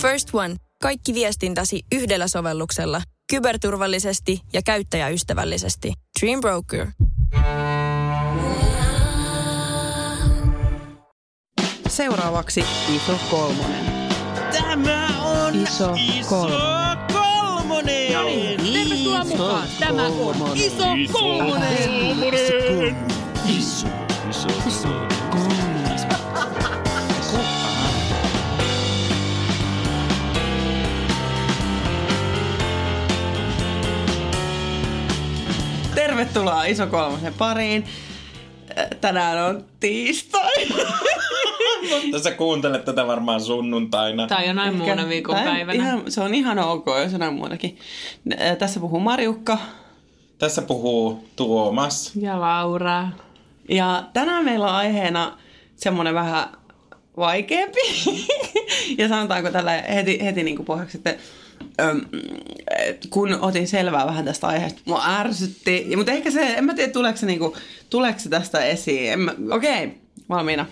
First One. Kaikki viestintäsi yhdellä sovelluksella. Kyberturvallisesti ja käyttäjäystävällisesti. Dream Broker. Seuraavaksi iso kolmonen. Tämä on Iso iso kolmonen. kolmonen. No niin, tervetuloa mukaan. Tämä on Iso Kolmonen. Iso, iso, iso kolmonen. Tervetuloa iso kolmosen pariin. Tänään on tiistai. Tässä kuuntelet tätä varmaan sunnuntaina. Tai jonain muuna viikonpäivänä. Ihan, se on ihan ok, jos jonain muunakin. Tässä puhuu Marjukka. Tässä puhuu Tuomas. Ja Laura. Ja tänään meillä on aiheena semmoinen vähän vaikeampi. ja sanotaanko tällä heti, heti niin kuin pohjaksi, että kun otin selvää vähän tästä aiheesta, mua ärsytti. Ja, mutta ehkä se, en mä tiedä, tuleeko se, niin kuin, tuleeko se tästä esiin. Mä- Okei, okay, valmiina.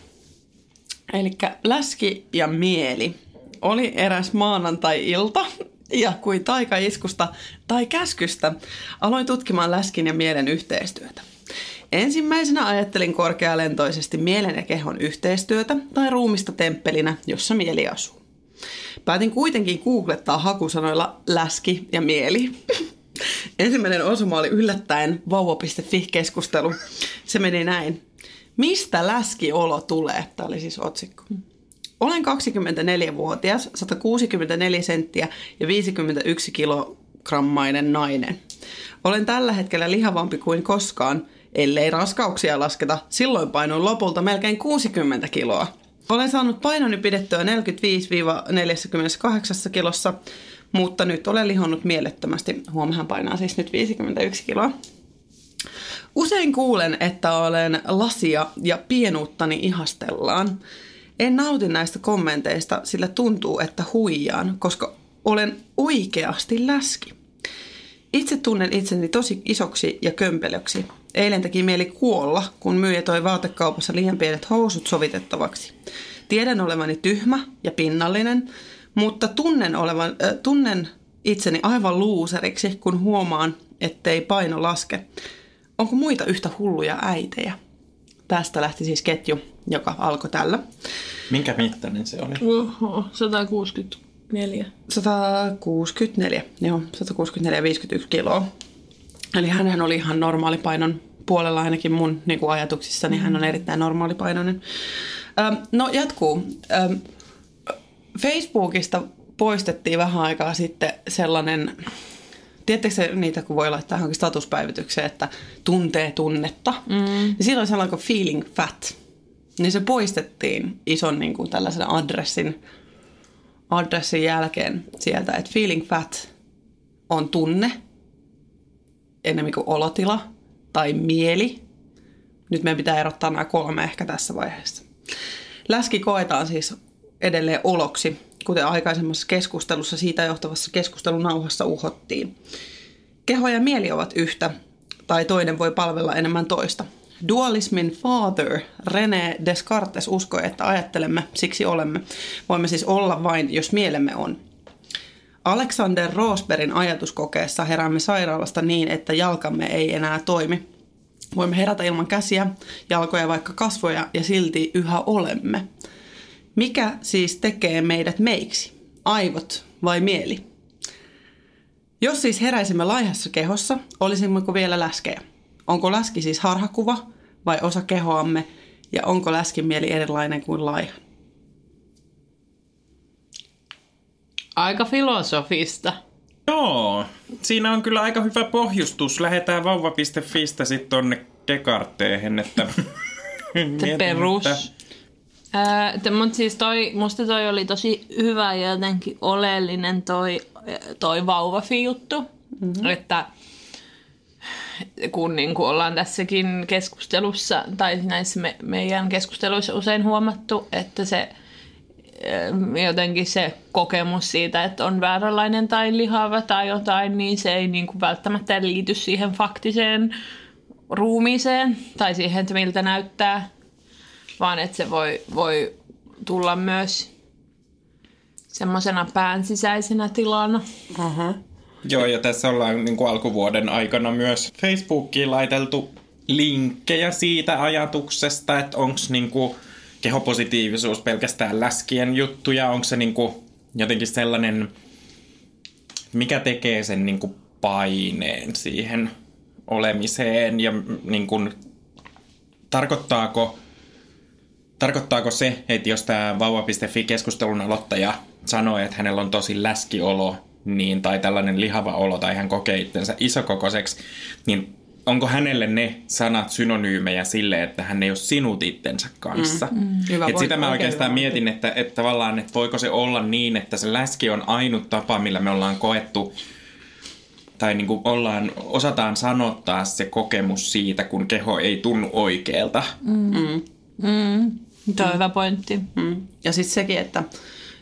Eli läski ja mieli oli eräs maanantai-ilta, ja kuin taikaiskusta tai käskystä aloin tutkimaan läskin ja mielen yhteistyötä. Ensimmäisenä ajattelin korkealentoisesti mielen ja kehon yhteistyötä tai ruumista temppelinä, jossa mieli asuu. Päätin kuitenkin googlettaa hakusanoilla läski ja mieli. Ensimmäinen osuma oli yllättäen vauva.fi-keskustelu. Se meni näin. Mistä läskiolo tulee? Tämä oli siis otsikko. Olen 24-vuotias, 164 senttiä ja 51 kilogrammainen nainen. Olen tällä hetkellä lihavampi kuin koskaan, ellei raskauksia lasketa. Silloin painoin lopulta melkein 60 kiloa. Olen saanut painoni pidettyä 45-48 kilossa, mutta nyt olen lihonnut mielettömästi. Huomahan painaa siis nyt 51 kiloa. Usein kuulen, että olen lasia ja pienuuttani ihastellaan. En nauti näistä kommenteista, sillä tuntuu, että huijaan, koska olen oikeasti läski. Itse tunnen itseni tosi isoksi ja kömpelöksi. Eilen teki mieli kuolla, kun myyjä toi vaatekaupassa liian pienet housut sovitettavaksi. Tiedän olevani tyhmä ja pinnallinen, mutta tunnen, olevan, äh, tunnen itseni aivan luuseriksi, kun huomaan, ettei paino laske. Onko muita yhtä hulluja äitejä? Tästä lähti siis ketju, joka alkoi tällä. Minkä mittainen se oli? Oho, 164. 164, joo, 164 51 kiloa. Eli hän oli ihan normaalipainon puolella ainakin mun niin kuin ajatuksissa, niin hän on erittäin normaalipainoinen. Öm, no jatkuu. Öm, Facebookista poistettiin vähän aikaa sitten sellainen, tiedättekö se niitä, kun voi laittaa johonkin statuspäivitykseen, että tuntee tunnetta. Mm. Siinä oli sellainen kuin feeling fat. Niin se poistettiin ison niin kuin tällaisen adressin adressin jälkeen sieltä, että feeling fat on tunne, enemmän kuin olotila tai mieli. Nyt meidän pitää erottaa nämä kolme ehkä tässä vaiheessa. Läski koetaan siis edelleen oloksi, kuten aikaisemmassa keskustelussa siitä johtavassa keskustelunauhassa uhottiin. Keho ja mieli ovat yhtä, tai toinen voi palvella enemmän toista. Dualismin father René Descartes uskoi, että ajattelemme, siksi olemme. Voimme siis olla vain, jos mielemme on. Alexander Rosbergin ajatuskokeessa heräämme sairaalasta niin, että jalkamme ei enää toimi. Voimme herätä ilman käsiä, jalkoja vaikka kasvoja ja silti yhä olemme. Mikä siis tekee meidät meiksi? Aivot vai mieli? Jos siis heräisimme laihassa kehossa, olisimmeko vielä läskejä? Onko läski siis harhakuva vai osa kehoamme ja onko läskin mieli erilainen kuin laiha? Aika filosofista. Joo, siinä on kyllä aika hyvä pohjustus. Lähetään vauva.fistä sitten tonne Descartehen, että... Se perus. Ää, mutta siis toi, musta toi oli tosi hyvä ja jotenkin oleellinen toi, toi vauvafi-juttu. Mm-hmm. Että kun niin kuin ollaan tässäkin keskustelussa, tai näissä me, meidän keskusteluissa usein huomattu, että se jotenkin se kokemus siitä, että on vääränlainen tai lihava tai jotain, niin se ei niin kuin välttämättä liity siihen faktiseen ruumiiseen tai siihen, että miltä näyttää, vaan että se voi, voi tulla myös semmoisena pään sisäisenä tilana. Joo, ja tässä ollaan niin kuin alkuvuoden aikana myös Facebookiin laiteltu linkkejä siitä ajatuksesta, että onko niin kuin kehopositiivisuus pelkästään läskien juttuja, onko se niin kuin jotenkin sellainen, mikä tekee sen niin kuin paineen siihen olemiseen? Ja niin kuin, tarkoittaako, tarkoittaako se, että jos tämä vauva.fi keskustelun aloittaja sanoo, että hänellä on tosi läskiolo niin, tai tällainen lihava olo tai hän kokee itsensä isokokoiseksi, niin onko hänelle ne sanat synonyymejä sille, että hän ei ole sinut itsensä kanssa? Mm, mm. Hyvä Et sitä mä oikein oikeastaan hyvä mietin, että, että tavallaan, että voiko se olla niin, että se läski on ainut tapa, millä me ollaan koettu tai niin kuin ollaan, osataan sanottaa se kokemus siitä, kun keho ei tunnu oikealta. Tuo on hyvä pointti. Mm. Ja sitten sekin, että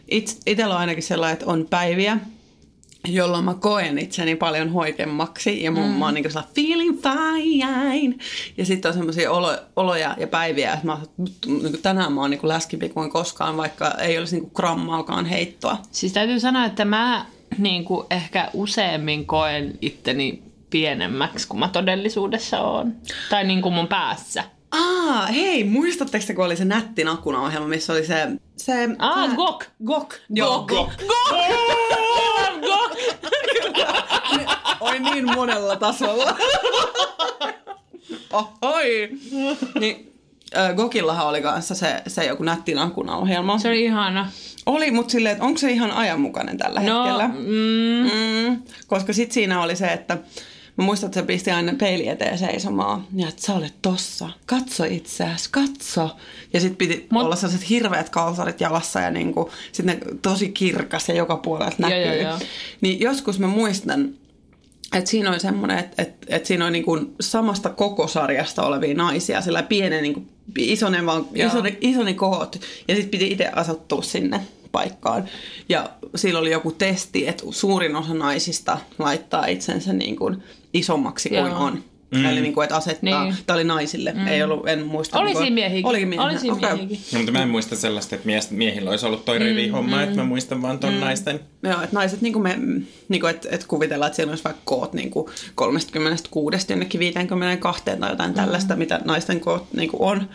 it, itsellä on ainakin sellainen, että on päiviä, jolloin mä koen itseni paljon hoikemmaksi ja mun, mm. mä oon niin sellainen feeling fine. Ja sitten on semmoisia olo, oloja ja päiviä, että mä, oon, niin tänään mä oon niin läskimpi kuin koskaan, vaikka ei olisi niin grammaakaan heittoa. Siis täytyy sanoa, että mä niin kuin ehkä useammin koen itteni pienemmäksi kuin mä todellisuudessa oon. Tai niin kuin mun päässä. Aa, hei, muistatteko te, kun oli se nätti nakuna-ohjelma, missä oli se... se Aa, Gok. Gok. Joo, Gok. Gok. Oi niin monella tasolla. Ohoi. Niin, äh, Gokillahan oli kanssa se, se joku nätti nakuna-ohjelma. Se oli ihana. Oli, mutta silleen, että onko se ihan ajanmukainen tällä No, hetkellä? mm, Mm, koska sit siinä oli se, että mä muistan, että se pisti aina peili eteen seisomaan. Ja että sä olet tossa. Katso itseäsi, katso. Ja sit piti Mut- olla sellaiset hirveät kalsarit jalassa ja niinku, sit ne tosi kirkas ja joka puolelta näkyy. joo, joo. Niin joskus mä muistan, että siinä oli semmoinen, että, että, että siinä oli niinku samasta koko sarjasta olevia naisia, sillä pienen niinku, isonen, vaan, isoni, isoni kohot. Ja sitten piti itse asettua sinne paikkaan. Ja sillä oli joku testi, että suurin osa naisista laittaa itsensä niin kuin isommaksi kuin on. Mm. Eli niin kuin, että asettaa, Niin. tämä oli naisille, mm. ei ollut, en muista. Oli niin kuin- siinä miehiäkin. Olikin miehiä. Oli siinä Okei. miehiäkin. No, mutta mä en muista sellaista, että mies, miehillä olisi ollut toi rivihomma, että mä muistan vaan ton naisten. Joo, että naiset, niin kuin me, niin kuin, että, että kuvitellaan, että siellä olisi vaikka koot niin kuin 36 jonnekin 52 tai jotain tällaista, mitä naisten koot niin kuin on.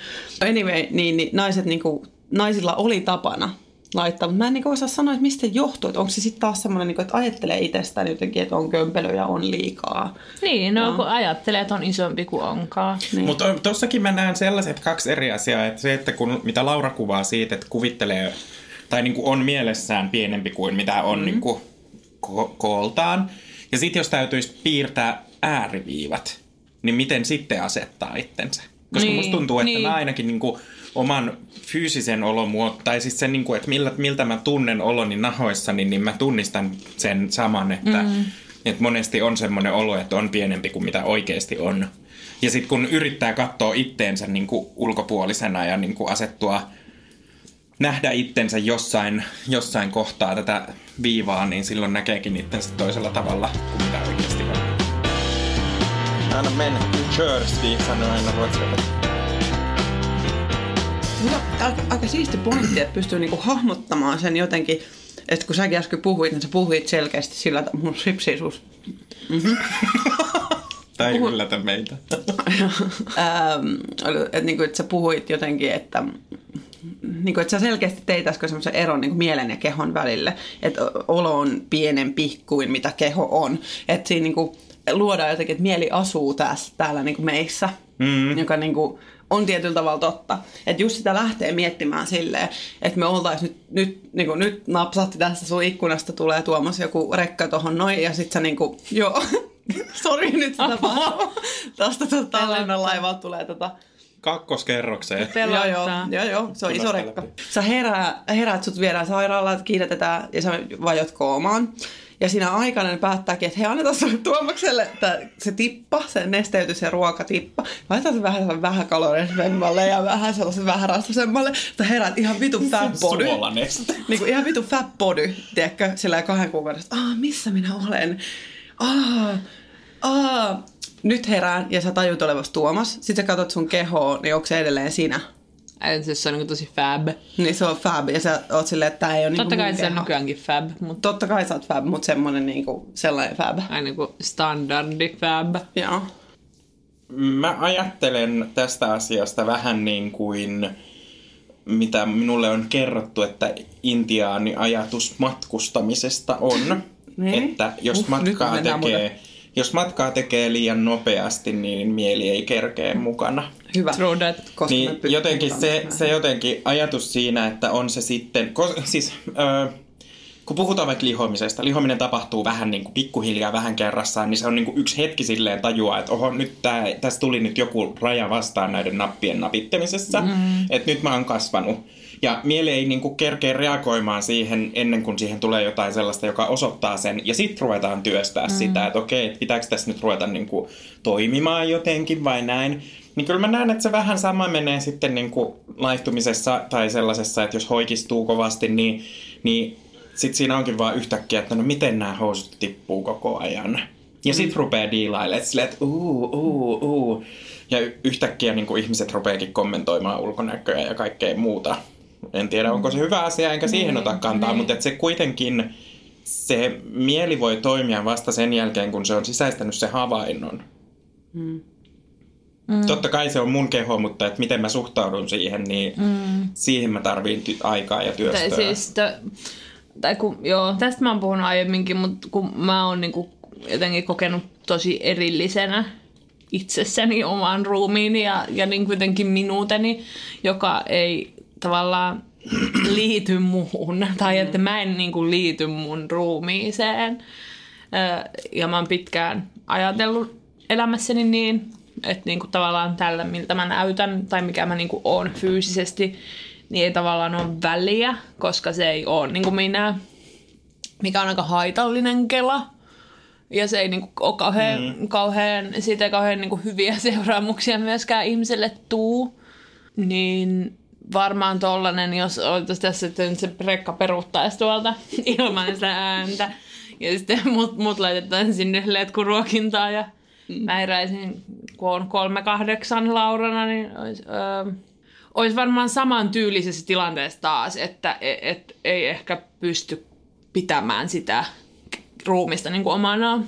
Anyway, niin, niin naiset, niin kuin, naisilla oli tapana laittaa, mutta mä en niin osaa sanoa, että mistä johtuu. Että onko se sitten taas semmoinen, niin kuin, että ajattelee itsestään jotenkin, että on kömpelö ja on liikaa. Niin, no, kun ajattelee, että on isompi kuin onkaan. Niin. Mutta tossakin mä näen sellaiset kaksi eri asiaa, että se, että kun, mitä Laura kuvaa siitä, että kuvittelee tai niin kuin on mielessään pienempi kuin mitä on mm. niin kuin ko- kooltaan. Ja sitten jos täytyisi piirtää ääriviivat, niin miten sitten asettaa itsensä? Koska Niin, musta tuntuu, että niin. mä ainakin niin kuin oman fyysisen olon tai siis sen, niin kuin, että millä, miltä mä tunnen oloni nahoissani, niin mä tunnistan sen saman, että, mm. että monesti on semmoinen olo, että on pienempi kuin mitä oikeasti on. Ja sitten kun yrittää katsoa itteensä niin kuin ulkopuolisena ja niin kuin asettua, nähdä itsensä jossain, jossain kohtaa tätä viivaa, niin silloin näkeekin itsensä toisella tavalla kuin mitä oikeasti on. Anna mennä. Jersey sanoi aina ruotsilla. Hyvä, aika, aika siisti pointti, että pystyy niinku hahmottamaan sen jotenkin, että kun säkin äsken puhuit, niin sä puhuit selkeästi sillä, että mun sipsiisuus Tämä ei yllätä meitä. ähm, että, niin kuin, että sä puhuit jotenkin, että, niin kuin, että sä selkeästi teit äsken semmoisen eron niin mielen ja kehon välille, että olo on pienempi kuin mitä keho on. Että siinä niin kuin, luodaan jotenkin, että mieli asuu tässä, täällä niin kuin meissä, mm. joka niin kuin, on tietyllä tavalla totta. Että just sitä lähtee miettimään silleen, että me oltaisiin nyt, nyt, niin kuin, nyt napsatti tästä sun ikkunasta, tulee Tuomas joku rekka tohon noin, ja sit sä niin kuin, joo, sori nyt sitä tapahtuu. Tästä tuota, laivalta tulee tota, Kakkoskerrokseen. Joo, joo, joo, joo, se on iso rekka. läpi. Sä herää, heräät, sut viedään sairaalaan, kiinnitetään ja sä vajot koomaan. Ja siinä aikana ne päättääkin, että he annetaan sulle Tuomakselle että se tippa, se nesteytys se ruokatippa. Laitetaan se vähän vähän kalorisemmalle ja vähän sellaisen vähän rastasemmalle. Että heräät ihan vitu fat body. Niin kuin ihan vitu fat body, tiedätkö, sillä kahden kuukauden, aah, missä minä olen? Aah, aah. Nyt herään ja sä tajut olevasi Tuomas. Sitten sä katsot sun kehoa, niin onko se edelleen sinä? Äiti, se on niin tosi fab. Niin se on fab ja sä oot silleen, että tää ei ole Totta niinku kai se on nykyäänkin fab, mutta Totta kai sä oot fab, mutta semmonen niinku sellainen fab. aina niin kuin standardi fab. Joo. Mä ajattelen tästä asiasta vähän niin kuin mitä minulle on kerrottu, että intiaani ajatus matkustamisesta on, Niin? että jos Uh, matkaa tekee, jos matkaa tekee liian nopeasti, niin mieli ei kerkee mukana. Hyvä. True that. Koska Niin jotenkin se, se jotenkin ajatus siinä, että on se sitten, ko, siis ö, kun puhutaan vaikka lihomisesta, lihominen tapahtuu vähän niin kuin pikkuhiljaa vähän kerrassaan, niin se on niin kuin yksi hetki silleen tajua, että oho, nyt tää, tässä tuli nyt joku raja vastaan näiden nappien napittamisessa, mm. että nyt mä oon kasvanut. Ja mieli ei niin kuin kerkeä reagoimaan siihen ennen kuin siihen tulee jotain sellaista, joka osoittaa sen. Ja sitten ruvetaan työstää mm. sitä, että okei, että pitääkö tässä nyt ruveta niin kuin toimimaan jotenkin vai näin. Niin kyllä mä näen, että se vähän sama menee sitten niin kuin laihtumisessa tai sellaisessa, että jos hoikistuu kovasti, niin, niin sitten siinä onkin vaan yhtäkkiä, että no miten nämä housut tippuu koko ajan. Ja sitten rupeaa diilailemaan silleen, että uu, uu, uu. Ja yhtäkkiä niin kuin ihmiset rupeakin kommentoimaan ulkonäköä ja kaikkea muuta. En tiedä, onko se hyvä asia, enkä siihen ota kantaa, mutta että se kuitenkin, se mieli voi toimia vasta sen jälkeen, kun se on sisäistänyt se havainnon. Mm. Totta kai se on mun keho, mutta että miten mä suhtaudun siihen, niin mm. siihen mä tarviin ty- aikaa ja työstöä. Tai siis, to, tai kun, joo, tästä mä oon puhunut aiemminkin, mutta kun mä oon niinku jotenkin kokenut tosi erillisenä itsessäni oman ruumiini ja, ja niin kuitenkin minuuteni, joka ei tavallaan liity muuhun. Tai että mä en niinku liity mun ruumiiseen. Ja mä oon pitkään ajatellut elämässäni niin, että niinku tavallaan tällä, miltä mä näytän tai mikä mä niinku oon fyysisesti, niin ei tavallaan ole väliä, koska se ei ole niinku minä, mikä on aika haitallinen kela. Ja se ei niinku ole kauhean, mm. kauhean, siitä ei kauhean niinku hyviä seuraamuksia myöskään ihmiselle tuu. Niin varmaan tollanen, jos oltaisiin tässä, että nyt se rekka peruuttaisi tuolta ilman sitä ääntä. Ja sitten mut, mut laitetaan sinne letkuruokintaa ja mä heräisin, kun on kolme kahdeksan Laurana, niin olisi, öö, olisi varmaan saman tyylisessä tilanteessa taas, että et, et, ei ehkä pysty pitämään sitä ruumista niin kuin omanaan.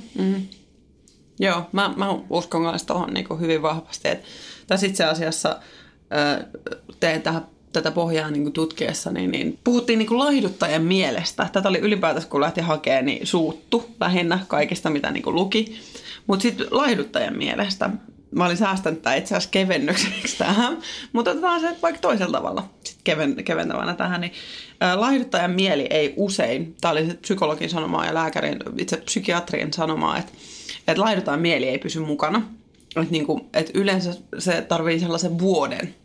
Joo, mä, mä uskon myös tuohon niin hyvin vahvasti. Että tässä itse asiassa teen tähän, tätä pohjaa niin kuin tutkiessa, niin, niin puhuttiin niin kuin laihduttajan mielestä. Tätä oli ylipäätänsä, kun lähti hakemaan, niin suuttu lähinnä kaikista, mitä niin kuin luki. Mutta sitten laihduttajan mielestä, mä olin säästänyt tämä itse asiassa kevennykseksi tähän, mutta otetaan se vaikka toisella tavalla sit keven, keventävänä tähän, niin ää, laihduttajan mieli ei usein, tämä oli psykologin sanomaa ja lääkärin, itse psykiatrien sanomaa, että, että laihduttajan mieli ei pysy mukana. Että niinku, et yleensä se tarvii sellaisen vuoden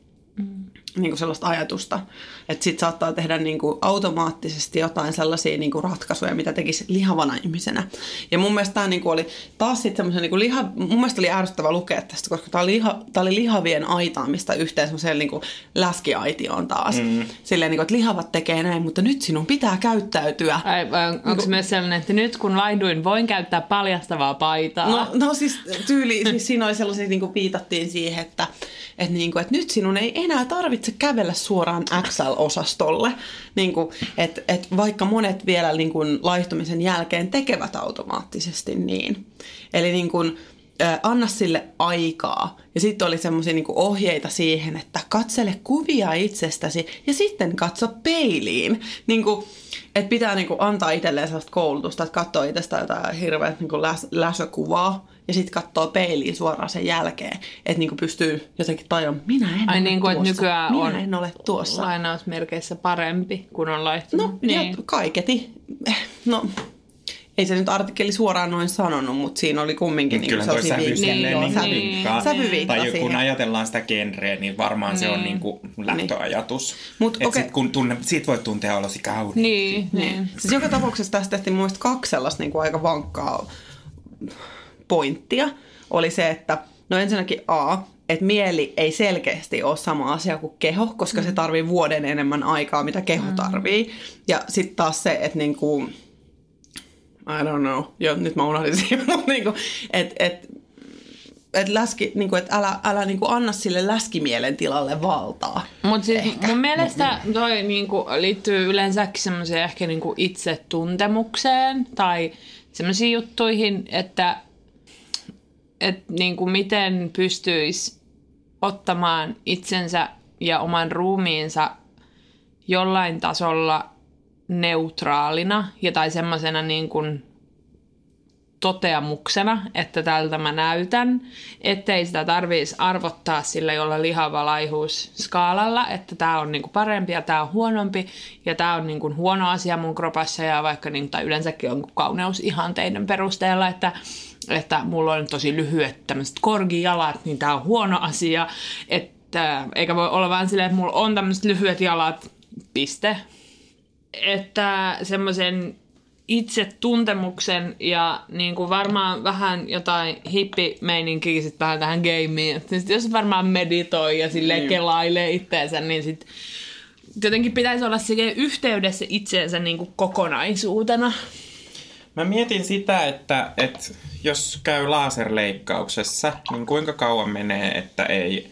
niin kuin sellaista ajatusta, että sit saattaa tehdä niin kuin automaattisesti jotain sellaisia niin kuin ratkaisuja, mitä tekisi lihavana ihmisenä. Ja mun mielestä tämä niin kuin oli taas sitten semmoisen niin kuin liha, mun mielestä oli ärsyttävä lukea tästä, koska tämä oli, liha, tää oli lihavien aitaamista yhteen semmoiseen niin kuin läskiaitioon taas. Mm. Silleen, niin kuin, että lihavat tekee näin, mutta nyt sinun pitää käyttäytyä. Ai, onko se myös sellainen, että nyt kun laihduin, voin käyttää paljastavaa paitaa? No, no siis tyyli, siis siinä oli sellaisia, niin kuin viitattiin siihen, että, että, niin kuin, että nyt sinun ei enää tarvitse kävellä suoraan XL-osastolle. Niin kuin, että, että vaikka monet vielä niin kuin laihtumisen jälkeen tekevät automaattisesti niin. Eli niin kuin, ä, anna sille aikaa. Ja sitten oli semmoisia niin ohjeita siihen, että katsele kuvia itsestäsi ja sitten katso peiliin. Niin kuin, että pitää niin kuin antaa itselleen sellaista koulutusta, että katsoo itsestä jotain hirveät niin läs, läsökuvaa ja sitten katsoo peiliin suoraan sen jälkeen. Että niin kuin pystyy jotenkin tajuamaan, minä en Ai ole niin kuin, että tuossa. nykyään minä on en ole tuossa. lainausmerkeissä parempi, kun on laihtunut. No, niin. ja kaiketi. No, ei se nyt artikkeli suoraan noin sanonut, mutta siinä oli kumminkin niin Kyllä sellaisia sävy silleen Joo, niin sävy, vinkkaa. sävy viittaa Tai kun siihen. ajatellaan sitä genreä, niin varmaan se on niin kuin lähtöajatus. Mut Et okei. sit kun tunne, siitä voi tuntea olosi kauniin. Niin, niin. Siis joka tapauksessa tästä tehtiin mun mielestä kaksi sellaista niin kuin aika vankkaa pointtia. Oli se, että no ensinnäkin A, että mieli ei selkeästi ole sama asia kuin keho, koska se tarvii vuoden enemmän aikaa, mitä keho tarvii. Ja sitten taas se, että niin kuin, I don't know, jo, nyt mä unohdin siihen, mutta niin kuin, että et, että läski, niin kuin, että älä, älä niin kuin anna sille läskimielen tilalle valtaa. Mutta siis mun mielestä toi niinku liittyy yleensäkin semmoiseen ehkä niinku itsetuntemukseen tai semmoisiin juttuihin, että et niinku miten pystyisi ottamaan itsensä ja oman ruumiinsa jollain tasolla neutraalina ja tai semmoisena niin kuin toteamuksena, että tältä mä näytän, ettei sitä tarvitsisi arvottaa sillä jolla lihava laihuus skaalalla, että tämä on niinku parempi ja tämä on huonompi ja tämä on niinku huono asia mun kropassa ja vaikka niinku, tai yleensäkin on kauneus ihan teidän perusteella, että että mulla on tosi lyhyet tämmöiset korgijalat, niin tämä on huono asia, että eikä voi olla vaan silleen, että mulla on tämmöiset lyhyet jalat, piste. Että semmoisen itsetuntemuksen ja niin kuin varmaan vähän jotain hippimeininkiä sit vähän tähän gameen. Että sit jos varmaan meditoi ja sille Niin. kelailee itteensä, niin sit jotenkin pitäisi olla yhteydessä itseensä niin kuin kokonaisuutena. Mä mietin sitä, että, että jos käy laserleikkauksessa, niin kuinka kauan menee, että ei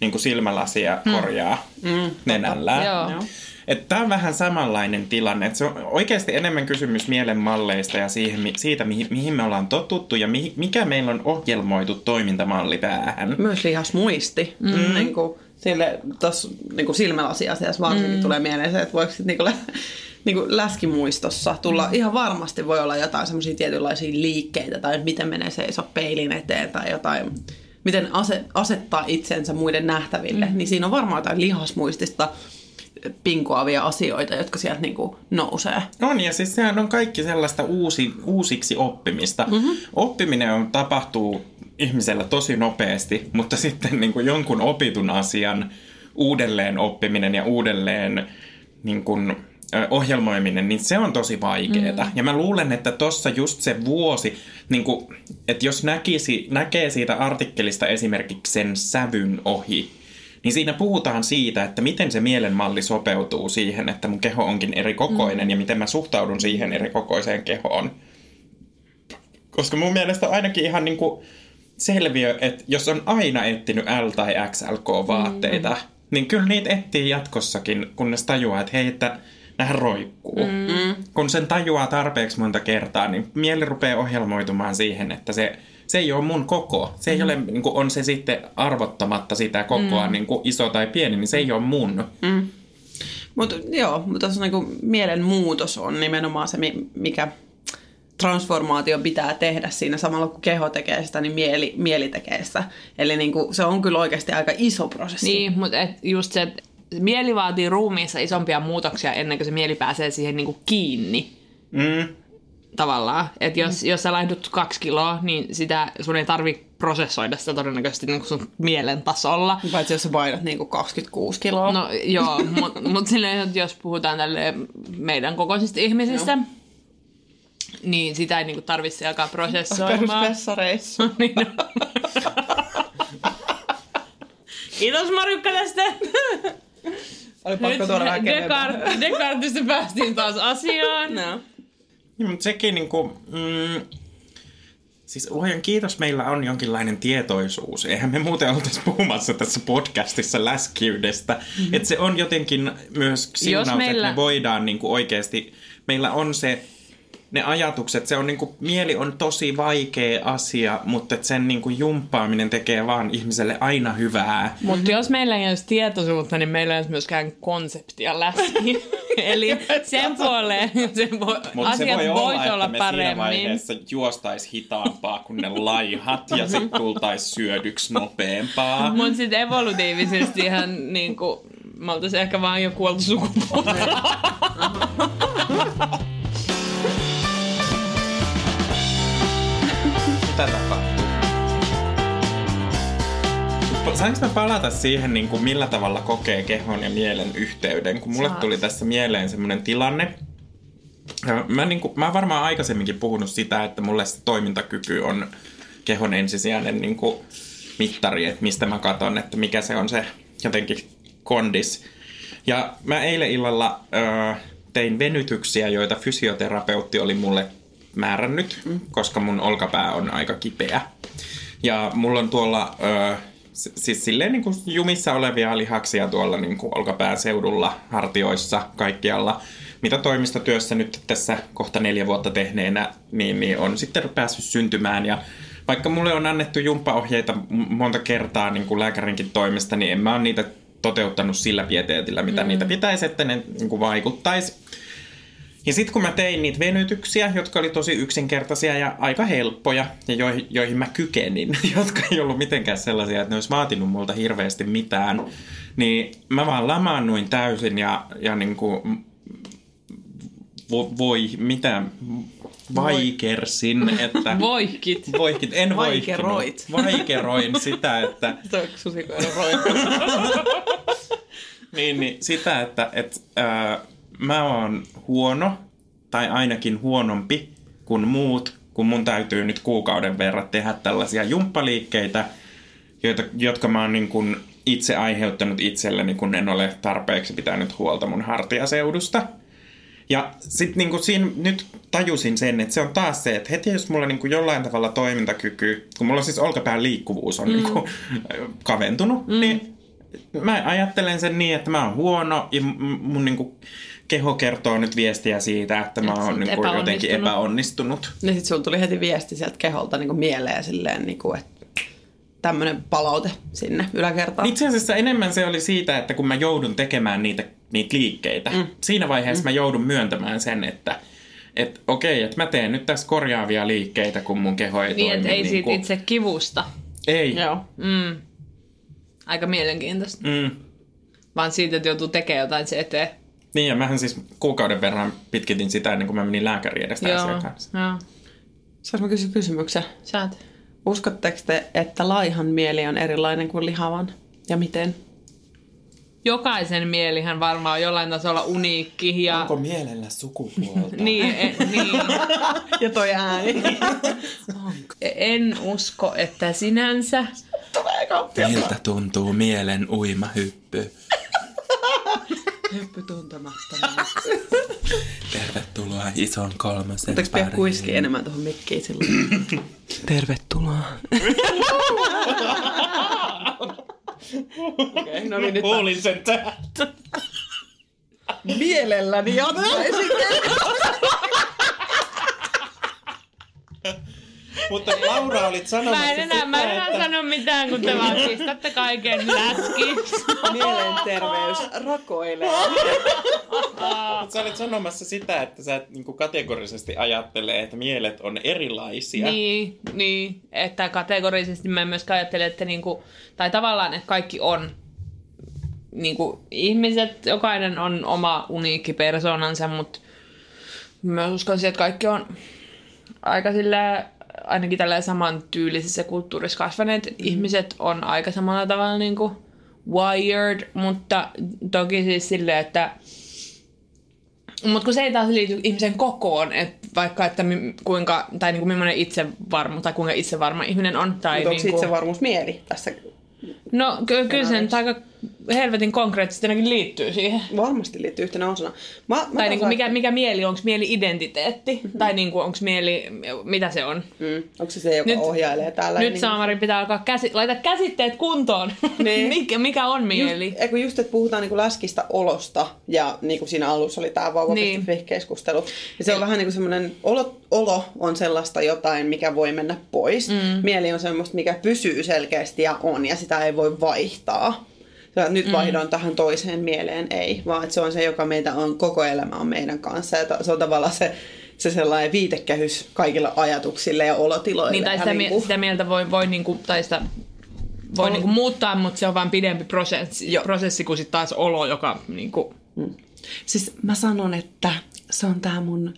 niin kuin silmälasia korjaa mm, nenällään. Joo. Joo. Että Tämä on vähän samanlainen tilanne. Että se on oikeasti enemmän kysymys mielenmalleista ja siihen, mi- siitä, mihin, mihin me ollaan totuttu ja mihin, mikä meillä on ohjelmoitu toimintamalli päähän. Myös lihasmuisti. Mm. Niin kuin, sille, tos, niin kuin silmälasiasiassa varsinkin mm. tulee mieleen se, että voiko sit, niin niin kuin läskimuistossa tulla, mm. ihan varmasti voi olla jotain semmoisia tietynlaisia liikkeitä tai miten menee seiso peilin eteen tai jotain, miten ase, asettaa itsensä muiden nähtäville. Mm. Niin siinä on varmaan jotain lihasmuistista pinkoavia asioita, jotka sieltä niin kuin nousee. On, ja siis sehän on kaikki sellaista uusi, uusiksi oppimista. Mm-hmm. Oppiminen on, tapahtuu ihmisellä tosi nopeasti, mutta sitten niin kuin jonkun opitun asian uudelleen oppiminen ja uudelleen niin kuin, ohjelmoiminen, niin se on tosi vaikeaa. Mm. Ja mä luulen, että tossa just se vuosi, niin kuin, että jos näkisi, näkee siitä artikkelista esimerkiksi sen sävyn ohi, niin siinä puhutaan siitä, että miten se mielenmalli sopeutuu siihen, että mun keho onkin eri kokoinen mm. ja miten mä suhtaudun siihen eri kokoiseen kehoon. Koska mun mielestä ainakin ihan niin kuin selviö, että jos on aina etsinyt L- tai XLK-vaatteita, mm. niin kyllä niitä etsii jatkossakin, kunnes tajuaa, että hei, että nähän roikkuu. Mm. Kun sen tajuaa tarpeeksi monta kertaa, niin mieli rupeaa ohjelmoitumaan siihen, että se, se ei ole mun koko. Se ei mm. ole, niin kuin on se sitten arvottamatta sitä kokoa, mm. niin kuin iso tai pieni, niin se ei ole mun. Mm. Mutta joo, mutta tuossa niinku mielen muutos on nimenomaan se, mi- mikä transformaatio pitää tehdä siinä samalla kun keho tekee sitä, niin mieli, mieli tekee sitä. Eli niinku, se on kyllä oikeasti aika iso prosessi. Niin, mutta et just se, että mieli vaatii ruumiissa isompia muutoksia ennen kuin se mieli pääsee siihen niinku kiinni Mm. tavallaan. Että jos, jos sä laihdut kaksi kiloa, niin sitä sun ei tarvi prosessoida sitä todennäköisesti niinku sun mielen tasolla. Paitsi jos sä painat niinku 26 kiloa. No joo, mutta mut silleen, että jos puhutaan tälle meidän kokoisista ihmisistä, joo. niin sitä ei niinku tarvitse alkaa prosessoimaan. Perusvessareissa. Niin. Kiitos Marjukka tästä. Oli pakko tuoda vähän. Descartes- Descartesista päästiin taas asiaan. No. Niin, mutta sekin niin kuin, mm, siis luojan kiitos, meillä on jonkinlainen tietoisuus. Eihän me muuten oltaisi puhumassa tässä podcastissa läskiydestä. Mm-hmm. Että se on jotenkin myös siunaus, meillä- että me voidaan niin kuin oikeasti, meillä on se ne ajatukset, se on niin kuin, mieli on tosi vaikea asia, mutta et sen niin kuin jumppaaminen tekee vaan ihmiselle aina hyvää. Mutta jos meillä ei olisi tietoisuutta, niin meillä ei olisi myöskään konseptia läski. Eli sen puoleen se voi, Mutta se asiat voi vois olla, olla, että me siinä paremmin. vaiheessa juostais hitaampaa kuin ne laihat ja sitten tultais syödyksi nopeampaa. Mutta sitten evolutiivisesti ihan niinku, me oltaisiin ehkä vaan jo kuoltu sukupuolella. Mitä tapahtuu? Saanko mä palata siihen, niin kuin millä tavalla kokee kehon ja mielen yhteyden? Kun mulle Saat. tuli tässä mieleen semmoinen tilanne. Ja Mä, niin kuin, mä oon varmaan aikaisemminkin puhunut sitä, että mulle se toimintakyky on kehon ensisijainen niin kuin mittari, että mistä mä katson, että mikä se on se jotenkin kondis. Ja mä eilen illalla ö, tein venytyksiä, joita fysioterapeutti oli mulle määrännyt, koska mun olkapää on aika kipeä. Ja mulla on tuolla, ö, siis silleen niin kuin jumissa olevia lihaksia tuolla niin kuin olkapään seudulla, hartioissa, kaikkialla. Mitä toimistotyössä nyt tässä kohta neljä vuotta tehneenä, niin, niin on sitten päässyt syntymään. Ja vaikka mulle on annettu jumppaohjeita monta kertaa niin kuin lääkärinkin toimesta, niin en mä ole niitä toteuttanut sillä pieteetillä, mitä mm. niitä pitäisi, että ne niin kuin vaikuttaisi. Ja sitten kun mä tein niitä venytyksiä, jotka oli tosi yksinkertaisia ja aika helppoja, ja joihin, joihin mä kykenin, jotka ei ollut mitenkään sellaisia, että ne olisi vaatinut multa hirveästi mitään, niin mä vaan lamaannuin täysin ja, ja niin kuin, vo, voi, mitä, vaikersin, että... Voihkit. Voihkit, en Vaikeroit. Vaikeroin sitä, että niin, niin sitä, että et, ää, mä oon huono, tai ainakin huonompi kuin muut, kun mun täytyy nyt kuukauden verran tehdä tällaisia jumppaliikkeitä, joita, jotka mä oon niin kun itse aiheuttanut itselleni, kun en ole tarpeeksi pitänyt huolta mun hartiaseudusta. Ja sitten niinku siinä nyt tajusin sen, että se on taas se, että heti jos mulla niinku jollain tavalla toimintakyky, kun mulla siis olkapään liikkuvuus on mm. niinku kaventunut, mm. niin mä ajattelen sen niin, että mä oon huono ja mun niinku keho kertoo nyt viestiä siitä, että mä oon oot niinku jotenkin epäonnistunut. epäonnistunut. Niin sit sulla tuli heti viesti sieltä keholta niin mieleen silleen, niin kuin, että tämmöinen palaute sinne yläkertaan. Itse asiassa enemmän se oli siitä, että kun mä joudun tekemään niitä, niitä liikkeitä, mm. siinä vaiheessa mm. mä joudun myöntämään sen, että et, okei, että mä teen nyt tässä korjaavia liikkeitä, kun mun keho ei Niin, toimi. että ei niin siitä kuin- itse kivusta. Ei. Joo. Mm. Aika mielenkiintoista. Mm. Vaan siitä, että joutuu tekemään jotain se eteen. Niin, ja mähän siis kuukauden verran pitkitin sitä ennen kuin mä menin lääkäriin edestä asian kanssa. joo. Saanko mä kysyä kysymyksen? Saat. Uskotteko te, että laihan mieli on erilainen kuin lihavan? Ja miten? Jokaisen mielihän varmaan on jollain tasolla uniikki. Ja... Onko mielellä sukupuolta? Niin, e, niin. Ja toi ääni. En usko, että sinänsä. Miltä tuntuu mielen uimahyppy? Hyppy tuntemattomaan. Tervetuloa ison kolmosen Ottaks pidä kuiski enemmän tuohon mikkiin silloin? Tervetuloa. Okei, okay, no niin nyt Kuulin sen täältä. mielelläni jatkaisin. Mutta Laura olit sanomassa Mä en enää, mä en enää sano mitään, kun te vaan pistätte kaiken läskiksi. Mielenterveys rakoilee. Mutta sä olit sanomassa sitä, että sä et niinku kategorisesti ajattelee, että mielet on erilaisia. Niin, niin, että kategorisesti mä en myöskään ajattele, että niinku, tai tavallaan, että kaikki on niinku, ihmiset, jokainen on oma uniikki persoonansa, mutta mä uskon että kaikki on aika sillä ainakin tällä saman tyylisessä kulttuurissa kasvaneet mm. ihmiset on aika samalla tavalla niinku wired, mutta toki siis silleen, että mutta kun se ei taas liity ihmisen kokoon, että vaikka että mi, kuinka, tai niinku millainen itsevarma, tai kuinka itsevarma ihminen on. Tai Mutta onko niinku, itsevarmuus mieli tässä? No ky- kyllä se nyt aika helvetin konkreettisesti liittyy siihen. Varmasti liittyy yhtenä osana. Mä, mä Tai niinku mikä, mikä mieli, onko mieli identiteetti? Mm-hmm. Tai niinku, onko mieli, mitä se on? Mm. Onko se se, joka Nyt- ohjailee täällä? Nyt niin- Saamari pitää alkaa käsi- laita käsitteet kuntoon. Niin. mikä, mikä on mieli? Just, eikö just, että puhutaan niinku läskistä olosta, ja niin kuin siinä alussa oli tämä vauva.fi-keskustelu. Ja se on vähän niin kuin semmoinen, olo, olo on sellaista jotain, mikä voi mennä pois. Mm. Mieli on semmoista, mikä pysyy selkeästi ja on, ja sitä ei voi vaihtaa. Ja nyt vaihdoin tähän toiseen mieleen, ei, vaan että se on se, joka meitä on, koko elämä on meidän kanssa. Ja ta- se on tavallaan se, se sellainen viitekehys kaikilla ajatuksille ja olotiloille. Niin, tai sitä, niinku- mie- sitä mieltä voi, voi, niinku, tai sitä voi On. niinku muuttaa, mutta se on vain pidempi prosessi, Joo. prosessi kuin sitten taas olo, joka niinku, Siis mä sanon, että se on tää mun